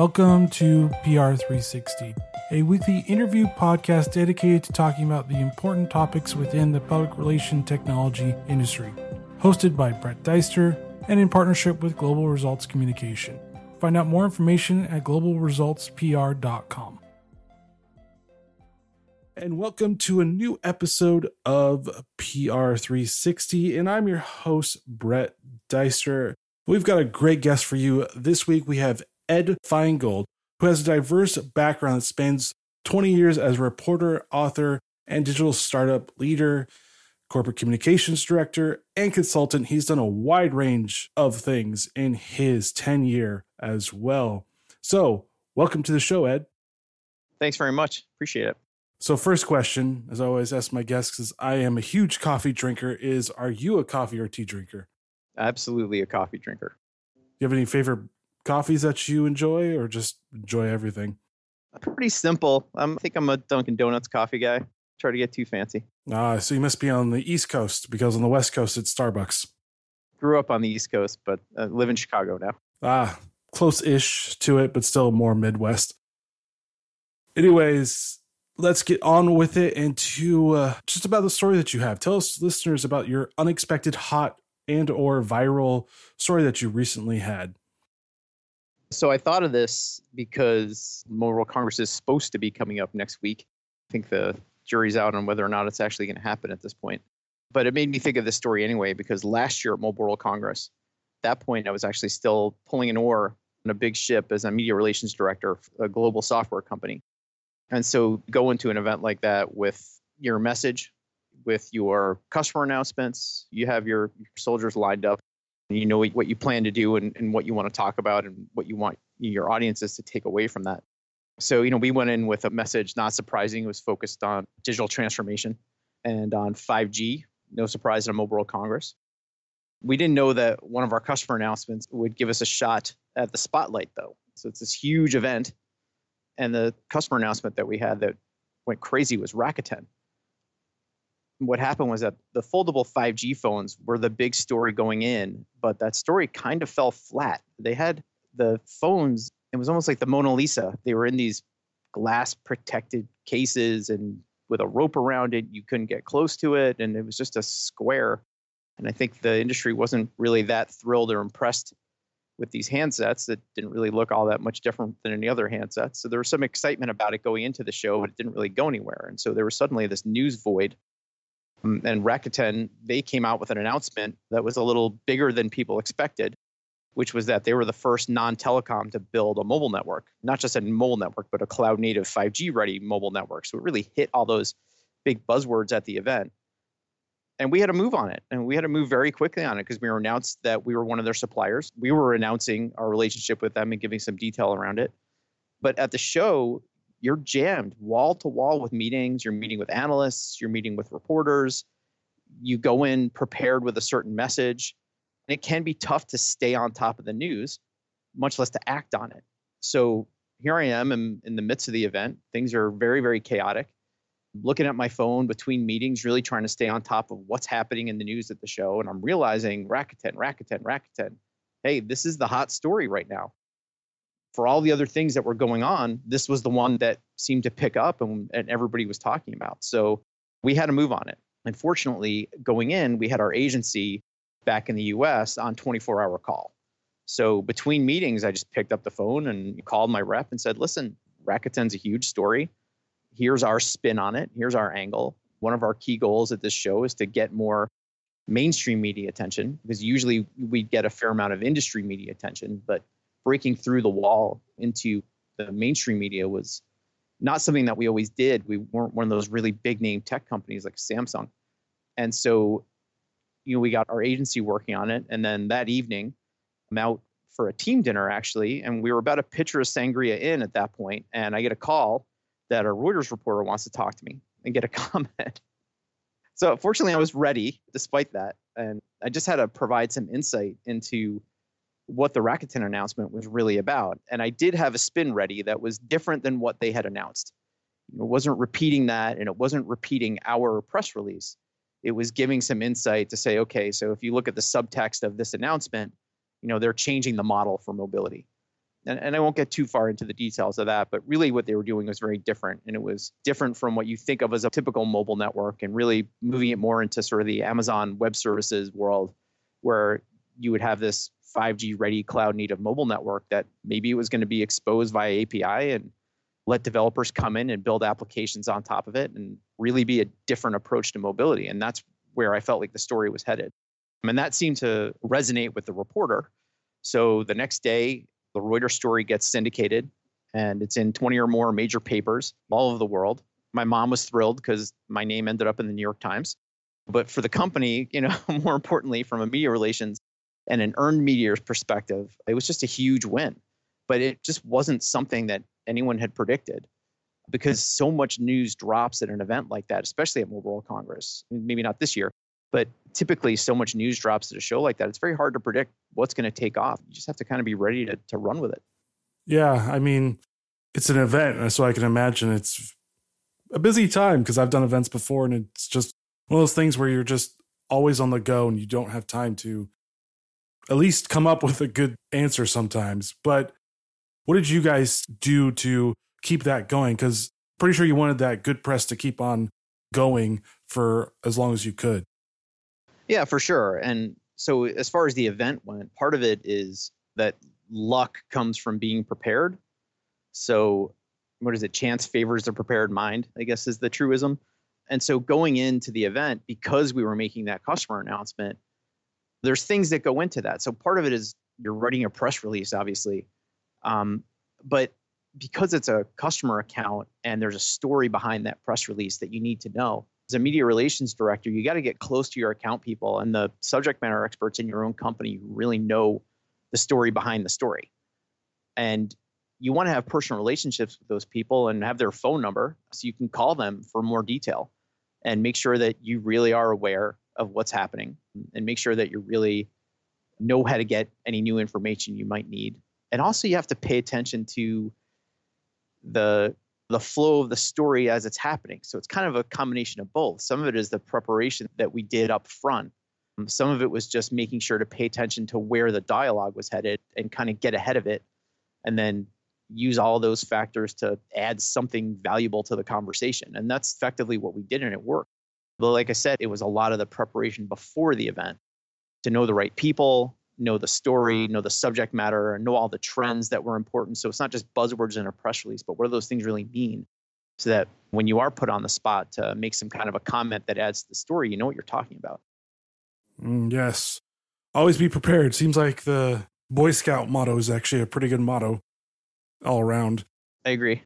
Welcome to PR360, a weekly interview podcast dedicated to talking about the important topics within the public relation technology industry. Hosted by Brett Deister and in partnership with Global Results Communication. Find out more information at globalresultspr.com. And welcome to a new episode of PR360. And I'm your host, Brett Deister. We've got a great guest for you. This week we have Ed Feingold, who has a diverse background that spans 20 years as a reporter, author, and digital startup leader, corporate communications director, and consultant. He's done a wide range of things in his tenure as well. So, welcome to the show, Ed. Thanks very much. Appreciate it. So, first question, as I always ask my guests, because I am a huge coffee drinker, is Are you a coffee or tea drinker? Absolutely a coffee drinker. Do you have any favorite coffees that you enjoy or just enjoy everything? Pretty simple. Um, I think I'm a Dunkin' Donuts coffee guy. Try to get too fancy. Ah, so you must be on the East Coast because on the West Coast it's Starbucks. Grew up on the East Coast, but uh, live in Chicago now. Ah, close ish to it, but still more Midwest. Anyways, let's get on with it and to uh, just about the story that you have. Tell us, listeners, about your unexpected hot and or viral story that you recently had. So I thought of this because Mobile World Congress is supposed to be coming up next week. I think the jury's out on whether or not it's actually going to happen at this point. But it made me think of this story anyway because last year at Mobile World Congress, at that point I was actually still pulling an oar on a big ship as a media relations director a global software company. And so go into an event like that with your message, with your customer announcements, you have your soldiers lined up you know what you plan to do and, and what you want to talk about and what you want your audiences to take away from that. So, you know, we went in with a message, not surprising, it was focused on digital transformation and on 5G. No surprise at a Mobile World Congress. We didn't know that one of our customer announcements would give us a shot at the spotlight, though. So it's this huge event. And the customer announcement that we had that went crazy was Rakuten what happened was that the foldable 5G phones were the big story going in, but that story kind of fell flat. They had the phones, it was almost like the Mona Lisa. They were in these glass protected cases and with a rope around it, you couldn't get close to it, and it was just a square. And I think the industry wasn't really that thrilled or impressed with these handsets that didn't really look all that much different than any other handsets. So there was some excitement about it going into the show, but it didn't really go anywhere. And so there was suddenly this news void Um, and Rakuten, they came out with an announcement that was a little bigger than people expected, which was that they were the first non telecom to build a mobile network, not just a mobile network, but a cloud native 5G ready mobile network. So it really hit all those big buzzwords at the event. And we had to move on it. And we had to move very quickly on it because we were announced that we were one of their suppliers. We were announcing our relationship with them and giving some detail around it. But at the show, you're jammed wall to wall with meetings. You're meeting with analysts, you're meeting with reporters. You go in prepared with a certain message. And it can be tough to stay on top of the news, much less to act on it. So here I am in, in the midst of the event. Things are very, very chaotic. looking at my phone between meetings, really trying to stay on top of what's happening in the news at the show. And I'm realizing Rakuten, Rakuten, Rakuten. Hey, this is the hot story right now for all the other things that were going on, this was the one that seemed to pick up and, and everybody was talking about. So we had to move on it. Unfortunately, going in, we had our agency back in the US on 24 hour call. So between meetings, I just picked up the phone and called my rep and said, listen, Rakuten's a huge story. Here's our spin on it. Here's our angle. One of our key goals at this show is to get more mainstream media attention because usually we get a fair amount of industry media attention, but breaking through the wall into the mainstream media was not something that we always did. We weren't one of those really big name tech companies like Samsung. And so, you know, we got our agency working on it. And then that evening, I'm out for a team dinner actually. And we were about a pitcher of sangria in at that point, And I get a call that a Reuters reporter wants to talk to me and get a comment. So fortunately, I was ready despite that. And I just had to provide some insight into what the Rakuten announcement was really about. And I did have a spin ready that was different than what they had announced. It wasn't repeating that and it wasn't repeating our press release. It was giving some insight to say, okay, so if you look at the subtext of this announcement, you know, they're changing the model for mobility. and, and I won't get too far into the details of that, but really what they were doing was very different. And it was different from what you think of as a typical mobile network and really moving it more into sort of the Amazon Web Services world, where you would have this 5G ready cloud native mobile network that maybe it was going to be exposed via API and let developers come in and build applications on top of it and really be a different approach to mobility. And that's where I felt like the story was headed. And that seemed to resonate with the reporter. So the next day, the Reuters story gets syndicated and it's in 20 or more major papers all over the world. My mom was thrilled because my name ended up in the New York Times. But for the company, you know, more importantly, from a media relations and an earned media perspective, it was just a huge win. But it just wasn't something that anyone had predicted because so much news drops at an event like that, especially at Mobile World Congress. Maybe not this year, but typically so much news drops at a show like that. It's very hard to predict what's going to take off. You just have to kind of be ready to, to run with it. Yeah. I mean, it's an event. So I can imagine it's a busy time because I've done events before and it's just one of those things where you're just always on the go and you don't have time to at least come up with a good answer sometimes. But what did you guys do to keep that going? Because pretty sure you wanted that good press to keep on going for as long as you could. Yeah, for sure. And so, as far as the event went, part of it is that luck comes from being prepared. So, what is it? Chance favors the prepared mind, I guess is the truism. And so, going into the event, because we were making that customer announcement, there's things that go into that. So, part of it is you're writing a press release, obviously. Um, but because it's a customer account and there's a story behind that press release that you need to know, as a media relations director, you got to get close to your account people and the subject matter experts in your own company who really know the story behind the story. And you want to have personal relationships with those people and have their phone number so you can call them for more detail and make sure that you really are aware of what's happening and make sure that you really know how to get any new information you might need. And also you have to pay attention to the the flow of the story as it's happening. So it's kind of a combination of both. Some of it is the preparation that we did up front. Some of it was just making sure to pay attention to where the dialogue was headed and kind of get ahead of it and then use all those factors to add something valuable to the conversation. And that's effectively what we did and it worked. But like I said, it was a lot of the preparation before the event to know the right people, know the story, know the subject matter, know all the trends that were important. So it's not just buzzwords in a press release, but what do those things really mean? So that when you are put on the spot to make some kind of a comment that adds to the story, you know what you're talking about. Mm, yes. Always be prepared. Seems like the Boy Scout motto is actually a pretty good motto all around. I agree.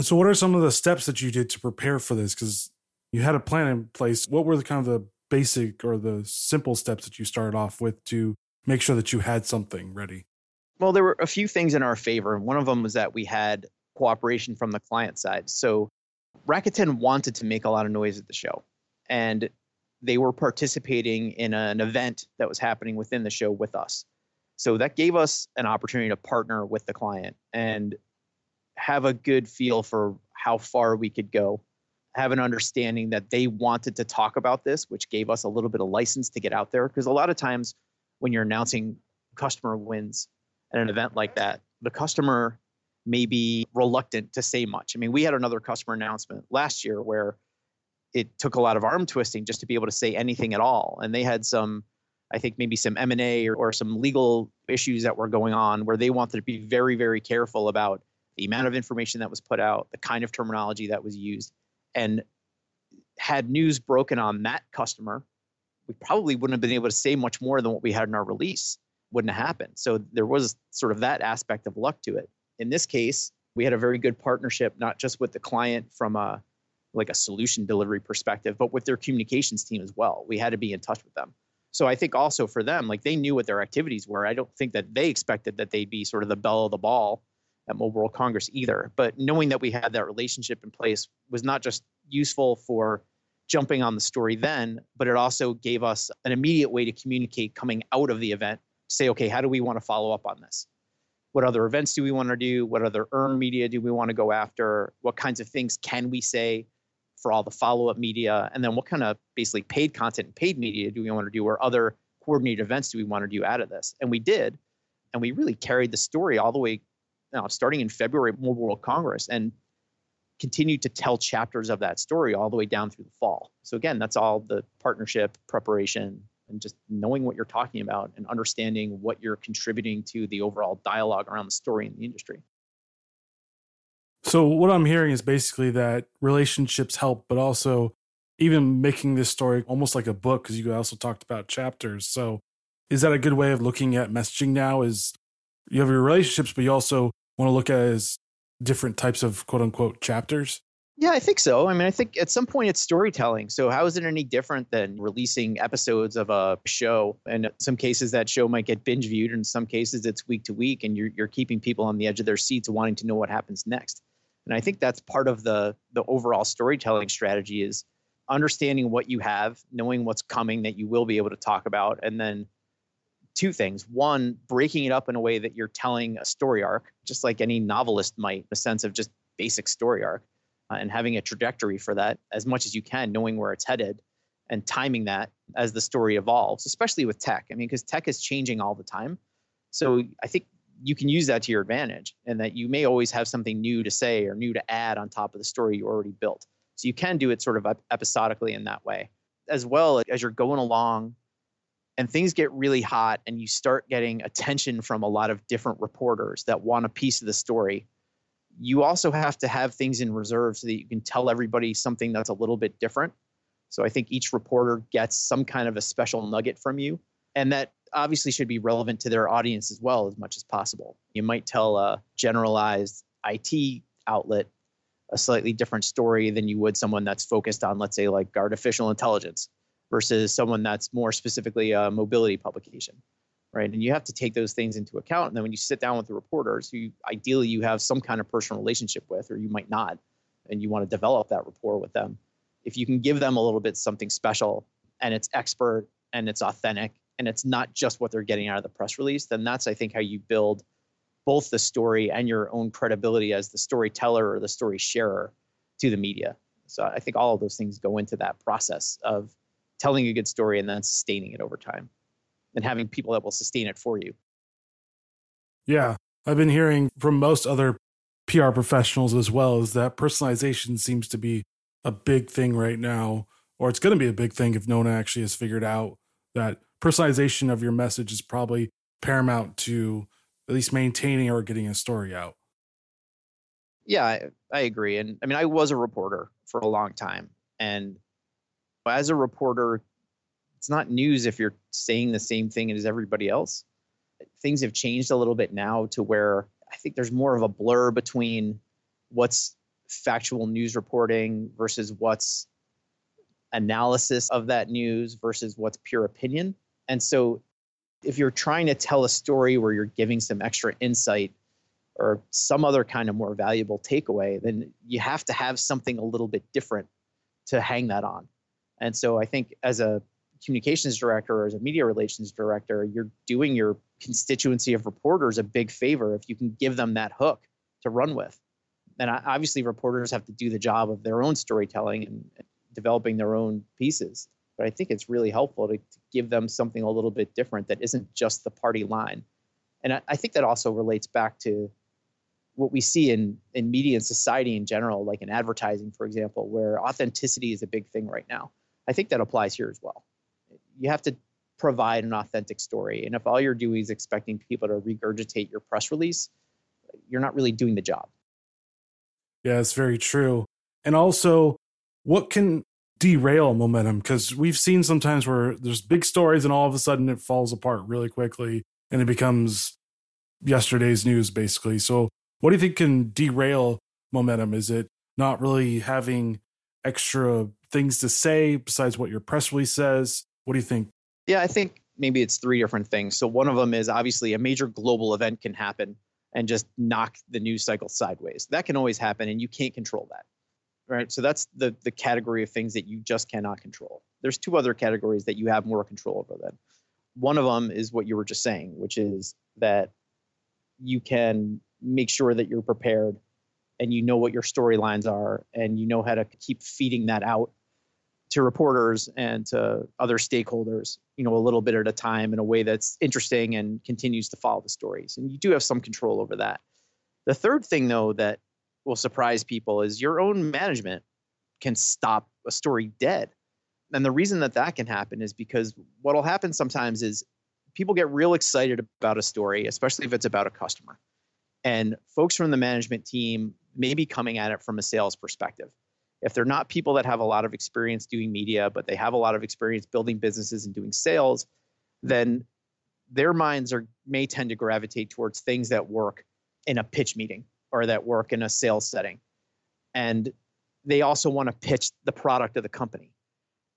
So, what are some of the steps that you did to prepare for this? Because you had a plan in place. What were the kind of the basic or the simple steps that you started off with to make sure that you had something ready? Well, there were a few things in our favor. One of them was that we had cooperation from the client side. So Rakuten wanted to make a lot of noise at the show, and they were participating in an event that was happening within the show with us. So that gave us an opportunity to partner with the client and have a good feel for how far we could go, have an understanding that they wanted to talk about this, which gave us a little bit of license to get out there. Because a lot of times when you're announcing customer wins at an event like that, the customer may be reluctant to say much. I mean, we had another customer announcement last year where it took a lot of arm twisting just to be able to say anything at all, and they had some, I think maybe some M and A or, or some legal issues that were going on where they wanted to be very, very careful about the amount of information that was put out, the kind of terminology that was used, and had news broken on that customer we probably wouldn't have been able to say much more than what we had in our release wouldn't have happened. So there was sort of that aspect of luck to it. In this case, we had a very good partnership, not just with the client from a like a solution delivery perspective, but with their communications team as well. We had to be in touch with them. So I think also for them, like they knew what their activities were. I don't think that they expected that they'd be sort of the belle of the ball at Mobile World Congress either. But knowing that we had that relationship in place was not just useful for jumping on the story then, but it also gave us an immediate way to communicate coming out of the event. Say, okay, how do we want to follow up on this? What other events do we want to do? What other earned media do we want to go after? What kinds of things can we say for all the follow up media? And then what kind of basically paid content and paid media do we want to do, or other coordinated events do we want to do out of this? And we did. And we really carried the story all the way know, starting in February Mobile World Congress and continue to tell chapters of that story all the way down through the fall. So again, that's all the partnership preparation and just knowing what you're talking about and understanding what you're contributing to the overall dialogue around the story in the industry. So what I'm hearing is basically that relationships help, but also even making this story almost like a book because you also talked about chapters. So is that a good way of looking at messaging now? Is you have your relationships, but you also want to look at as different types of quote unquote chapters? Yeah, I think so. I mean, I think at some point it's storytelling. So how is it any different than releasing episodes of a show? And in some cases that show might get binge viewed, and in some cases it's week to week, and you're you're keeping people on the edge of their seats wanting to know what happens next. And I think that's part of the the overall storytelling strategy is understanding what you have, knowing what's coming that you will be able to talk about, and then two things. One, breaking it up in a way that you're telling a story arc, just like any novelist might, a sense of just basic story arc, uh, and having a trajectory for that as much as you can, knowing where it's headed and timing that as the story evolves, especially with tech. I mean, because tech is changing all the time. So I think you can use that to your advantage and that you may always have something new to say or new to add on top of the story you already built. So you can do it sort of episodically in that way. As well as you're going along and things get really hot and you start getting attention from a lot of different reporters that want a piece of the story you also have to have things in reserve so that you can tell everybody something that's a little bit different. So i think each reporter gets some kind of a special nugget from you and that obviously should be relevant to their audience as well as much as possible. You might tell a generalized it outlet a slightly different story than you would someone that's focused on let's say like artificial intelligence versus someone that's more specifically a mobility publication right? And you have to take those things into account. And then when you sit down with the reporters who ideally you have some kind of personal relationship with or you might not and you want to develop that rapport with them if you can give them a little bit something special and it's expert and it's authentic and it's not just what they're getting out of the press release then that's i think how you build both the story and your own credibility as the storyteller or the story sharer to the media. So i think all of those things go into that process of telling a good story and then sustaining it over time and having people that will sustain it for you. Yeah. I've been hearing from most other PR professionals as well is that personalization seems to be a big thing right now, or it's going to be a big thing if no one actually has figured out that personalization of your message is probably paramount to at least maintaining or getting a story out. Yeah, I, I agree. And I mean, I was a reporter for a long time. And as a reporter, it's not news if you're saying the same thing as everybody else. Things have changed a little bit now to where I think there's more of a blur between what's factual news reporting versus what's analysis of that news versus what's pure opinion. And so if you're trying to tell a story where you're giving some extra insight or some other kind of more valuable takeaway, then you have to have something a little bit different to hang that on. And so I think as a communications director or as a media relations director, you're doing your constituency of reporters a big favor if you can give them that hook to run with. And obviously, reporters have to do the job of their own storytelling and developing their own pieces. But I think it's really helpful to, to give them something a little bit different that isn't just the party line. And I, I think that also relates back to what we see in in media and society in general, like in advertising, for example, where authenticity is a big thing right now. I think that applies here as well. You have to provide an authentic story. And if all you're doing is expecting people to regurgitate your press release, you're not really doing the job. Yeah, it's very true. And also, what can derail momentum? Because we've seen sometimes where there's big stories and all of a sudden it falls apart really quickly and it becomes yesterday's news, basically. So, what do you think can derail momentum? Is it not really having extra things to say besides what your press release says? What do you think? Yeah, I think maybe it's three different things. So one of them is obviously a major global event can happen and just knock the news cycle sideways. That can always happen and you can't control that. Right? So that's the the category of things that you just cannot control. There's two other categories that you have more control over then. One of them is what you were just saying, which is that you can make sure that you're prepared and you know what your storylines are and you know how to keep feeding that out to reporters and to other stakeholders you know a little bit at a time in a way that's interesting and continues to follow the stories and you do have some control over that The third thing, though, that will surprise people is your own management can stop a story dead. And the reason that that can happen is because what will happen sometimes is people get real excited about a story, especially if it's about a customer. And folks from the management team may be coming at it from a sales perspective. If they're not people that have a lot of experience doing media, but they have a lot of experience building businesses and doing sales, then their minds are may tend to gravitate towards things that work in a pitch meeting or that work in a sales setting. And they also want to pitch the product of the company.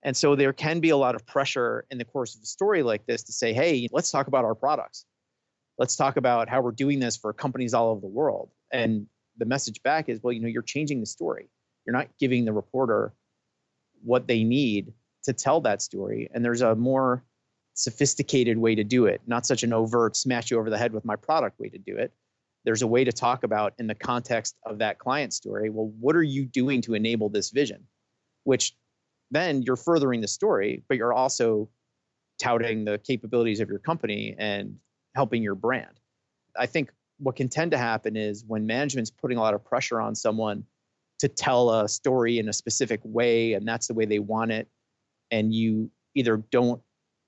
And so there can be a lot of pressure in the course of a story like this to say, hey, let's talk about our products. Let's talk about how we're doing this for companies all over the world. And the message back is, well, you know, you're changing the story. You're not giving the reporter what they need to tell that story. And there's a more sophisticated way to do it, not such an overt smash you over the head with my product way to do it. There's a way to talk about in the context of that client story. Well, what are you doing to enable this vision? Which then you're furthering the story, but you're also touting the capabilities of your company and helping your brand. I think what can tend to happen is when management's putting a lot of pressure on someone to tell a story in a specific way and that's the way they want it. And you either don't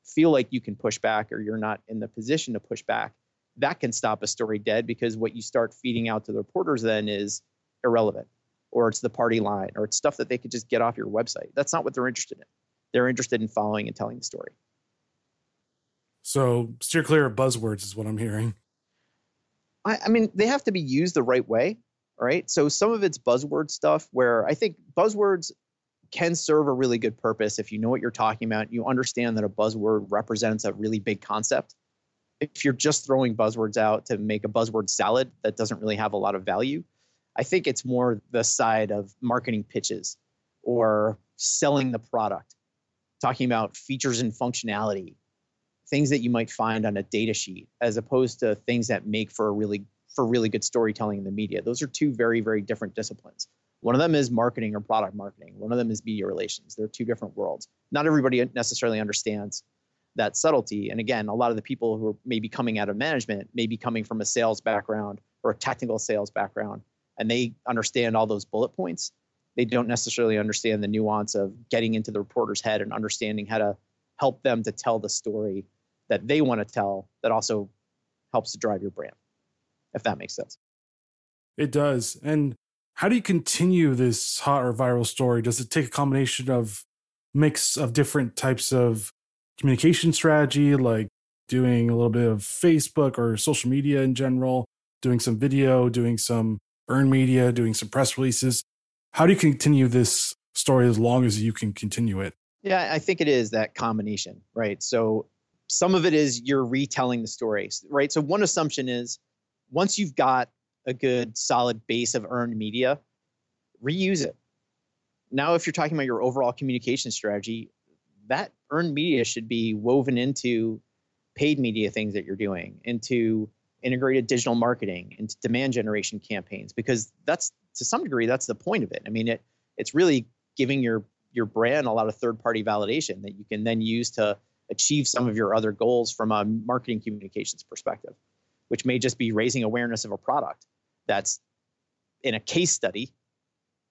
feel like you can push back or you're not in the position to push back that can stop a story dead because what you start feeding out to the reporters then is irrelevant or it's the party line or it's stuff that they could just get off your website. That's not what they're interested in. They're interested in following and telling the story. So steer clear of buzzwords is what i'm hearing. I, I mean they have to be used the right way right so some of it's buzzword stuff where i think buzzwords can serve a really good purpose if you know what you're talking about. You understand that a buzzword represents a really big concept. If you're just throwing buzzwords out to make a buzzword salad that doesn't really have a lot of value, I think it's more the side of marketing pitches or selling the product, talking about features and functionality, things that you might find on a data sheet, as opposed to things that make for a really for really good storytelling in the media. Those are two very, very different disciplines. One of them is marketing or product marketing. One of them is media relations. They're two different worlds. Not everybody necessarily understands that subtlety. And again, a lot of the people who are maybe coming out of management may be coming from a sales background or a technical sales background, and they understand all those bullet points. They don't necessarily understand the nuance of getting into the reporter's head and understanding how to help them to tell the story that they want to tell that also helps to drive your brand, if that makes sense. It does. And how do you continue this hot or viral story? Does it take a combination of mix of different types of communication strategy, like doing a little bit of Facebook or social media in general, doing some video, doing some earned media, doing some press releases? How do you continue this story as long as you can continue it? Yeah, I think it is that combination, right? So some of it is you're retelling the story, right? So one assumption is once you've got a good solid base of earned media, reuse it. Now, if you're talking about your overall communication strategy, that earned media should be woven into paid media things that you're doing, into integrated digital marketing, into demand generation campaigns, because that's to some degree that's the point of it. I mean, it it's really giving your your brand a lot of third party validation that you can then use to achieve some of your other goals from a marketing communications perspective, which may just be raising awareness of a product that's in a case study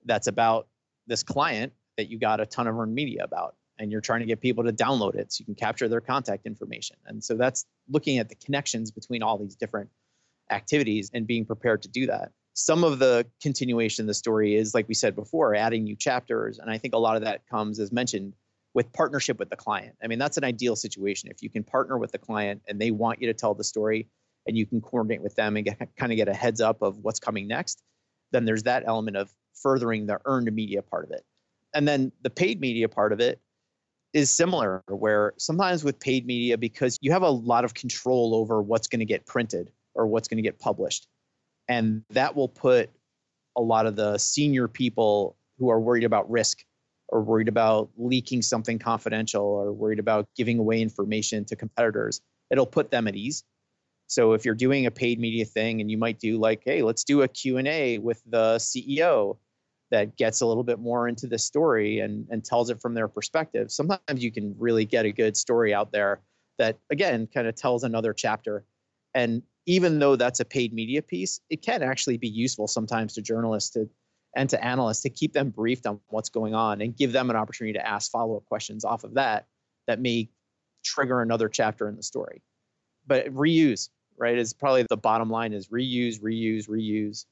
that's about this client that you got a ton of earned media about and you're trying to get people to download it so you can capture their contact information. And so that's looking at the connections between all these different activities and being prepared to do that. Some of the continuation of the story is like we said before adding new chapters and i think a lot of that comes as mentioned with partnership with the client. I mean that's an ideal situation. If you can partner with the client and they want you to tell the story and you can coordinate with them and get, kind of get a heads up of what's coming next, then there's that element of furthering the earned media part of it. And then the paid media part of it is similar, where sometimes with paid media, because you have a lot of control over what's going to get printed or what's going to get published. And that will put a lot of the senior people who are worried about risk or worried about leaking something confidential or worried about giving away information to competitors, it'll put them at ease so if you're doing a paid media thing and you might do like, hey, let's do a Q&A with the CEO that gets a little bit more into the story and, and tells it from their perspective. Sometimes you can really get a good story out there that again kind of tells another chapter. And even though that's a paid media piece, it can actually be useful sometimes to journalists to and to analysts to keep them briefed on what's going on and give them an opportunity to ask follow-up questions off of that that may trigger another chapter in the story. But reuse, right, is probably the bottom line is reuse, reuse, reuse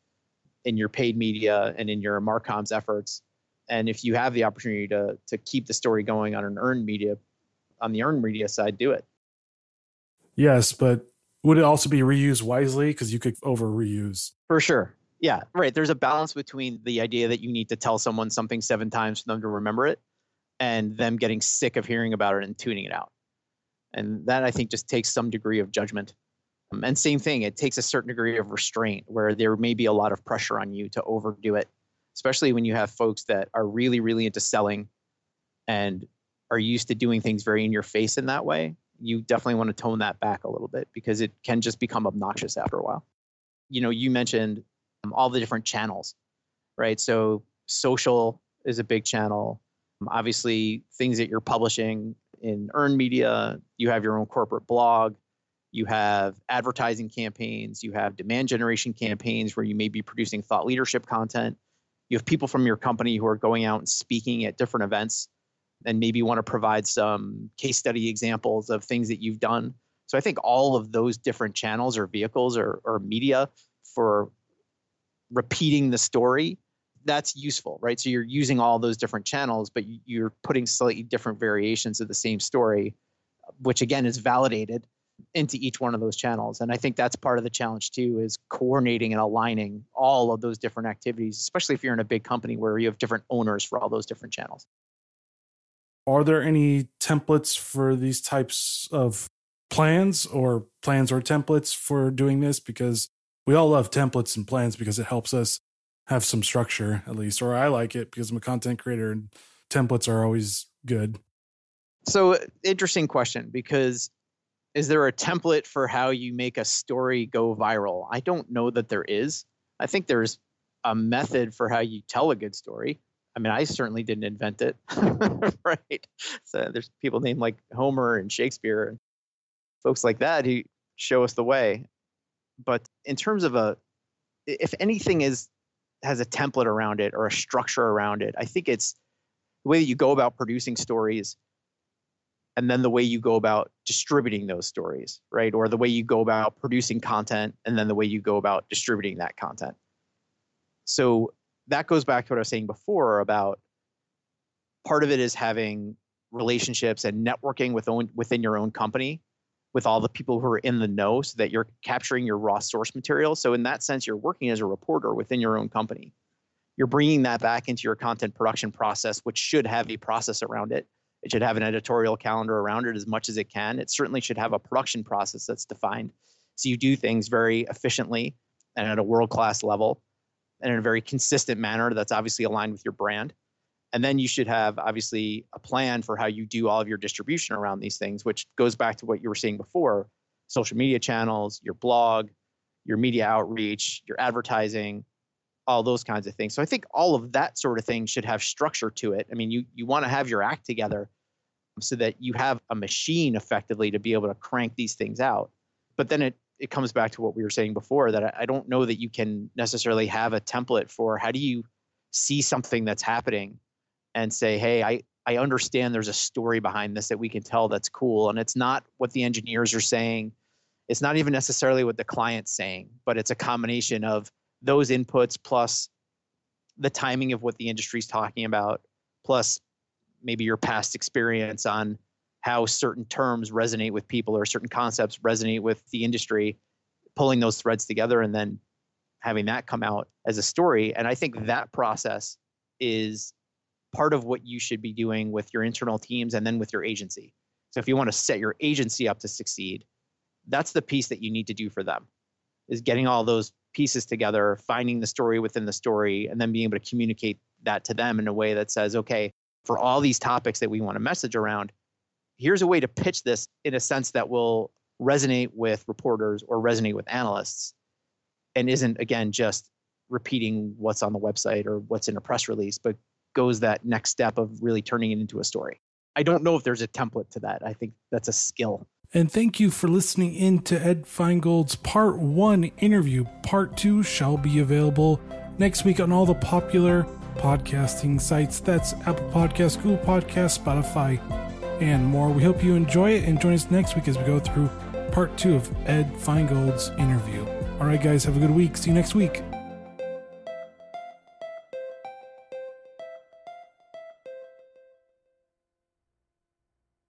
in your paid media and in your Marcoms efforts. And if you have the opportunity to to keep the story going on an earned media, on the earned media side, do it. Yes, but would it also be reused wisely? Because you could over reuse. For sure. Yeah, right. There's a balance between the idea that you need to tell someone something seven times for them to remember it and them getting sick of hearing about it and tuning it out. And that I think just takes some degree of judgment. And same thing, it takes a certain degree of restraint where there may be a lot of pressure on you to overdo it, especially when you have folks that are really, really into selling and are used to doing things very in your face in that way. You definitely want to tone that back a little bit because it can just become obnoxious after a while. You know, you mentioned um, all the different channels, right? So social is a big channel. Um, obviously, things that you're publishing in earned media, you have your own corporate blog, you have advertising campaigns, you have demand generation campaigns where you may be producing thought leadership content. You have people from your company who are going out and speaking at different events and maybe want to provide some case study examples of things that you've done. So I think all of those different channels or vehicles or, or media for repeating the story that's useful right so you're using all those different channels but you're putting slightly different variations of the same story which again is validated into each one of those channels. And i think that's part of the challenge too is coordinating and aligning all of those different activities especially if you're in a big company where you have different owners for all those different channels. Are there any templates for these types of plans or plans or templates for doing this? Because we all love templates and plans because it helps us have some structure at least, or I like it because I'm a content creator and templates are always good. So, interesting question because is there a template for how you make a story go viral? I don't know that there is. I think there's a method for how you tell a good story. I mean, I certainly didn't invent it, right? So there's people named like Homer and Shakespeare and folks like that who show us the way but in terms of a if anything is has a template around it or a structure around it i think it's the way that you go about producing stories and then the way you go about distributing those stories right or the way you go about producing content and then the way you go about distributing that content so that goes back to what i was saying before about part of it is having relationships and networking with own, within your own company with all the people who are in the know so that you're capturing your raw source material. So, in that sense, you're working as a reporter within your own company. You're bringing that back into your content production process, which should have a process around it. It should have an editorial calendar around it as much as it can. It certainly should have a production process that's defined. So, you do things very efficiently and at a world class level and in a very consistent manner that's obviously aligned with your brand and then you should have obviously a plan for how you do all of your distribution around these things which goes back to what you were saying before social media channels your blog your media outreach your advertising all those kinds of things so i think all of that sort of thing should have structure to it i mean you you want to have your act together so that you have a machine effectively to be able to crank these things out but then it it comes back to what we were saying before that I, I don't know that you can necessarily have a template for how do you see something that's happening and say, hey, I, I understand there's a story behind this that we can tell that's cool. And it's not what the engineers are saying. It's not even necessarily what the client's saying, but it's a combination of those inputs plus the timing of what the industry's talking about, plus maybe your past experience on how certain terms resonate with people or certain concepts resonate with the industry, pulling those threads together and then having that come out as a story. And I think that process is part of what you should be doing with your internal teams and then with your agency. So if you want to set your agency up to succeed, that's the piece that you need to do for them is getting all those pieces together, finding the story within the story, and then being able to communicate that to them in a way that says, okay, for all these topics that we want to message around, here's a way to pitch this in a sense that will resonate with reporters or resonate with analysts and isn't, again, just repeating what's on the website or what's in a press release, but goes that next step of really turning it into a story. I don't know if there's a template to that. I think that's a skill. And thank you for listening in to Ed Feingold's Part 1 interview. Part 2 shall be available next week on all the popular podcasting sites. That's Apple Podcasts, Google Podcasts, Spotify, and more. We hope you enjoy it and join us next week as we go through part two of Ed Feingold's interview. All right, guys, have a good week. See you next week.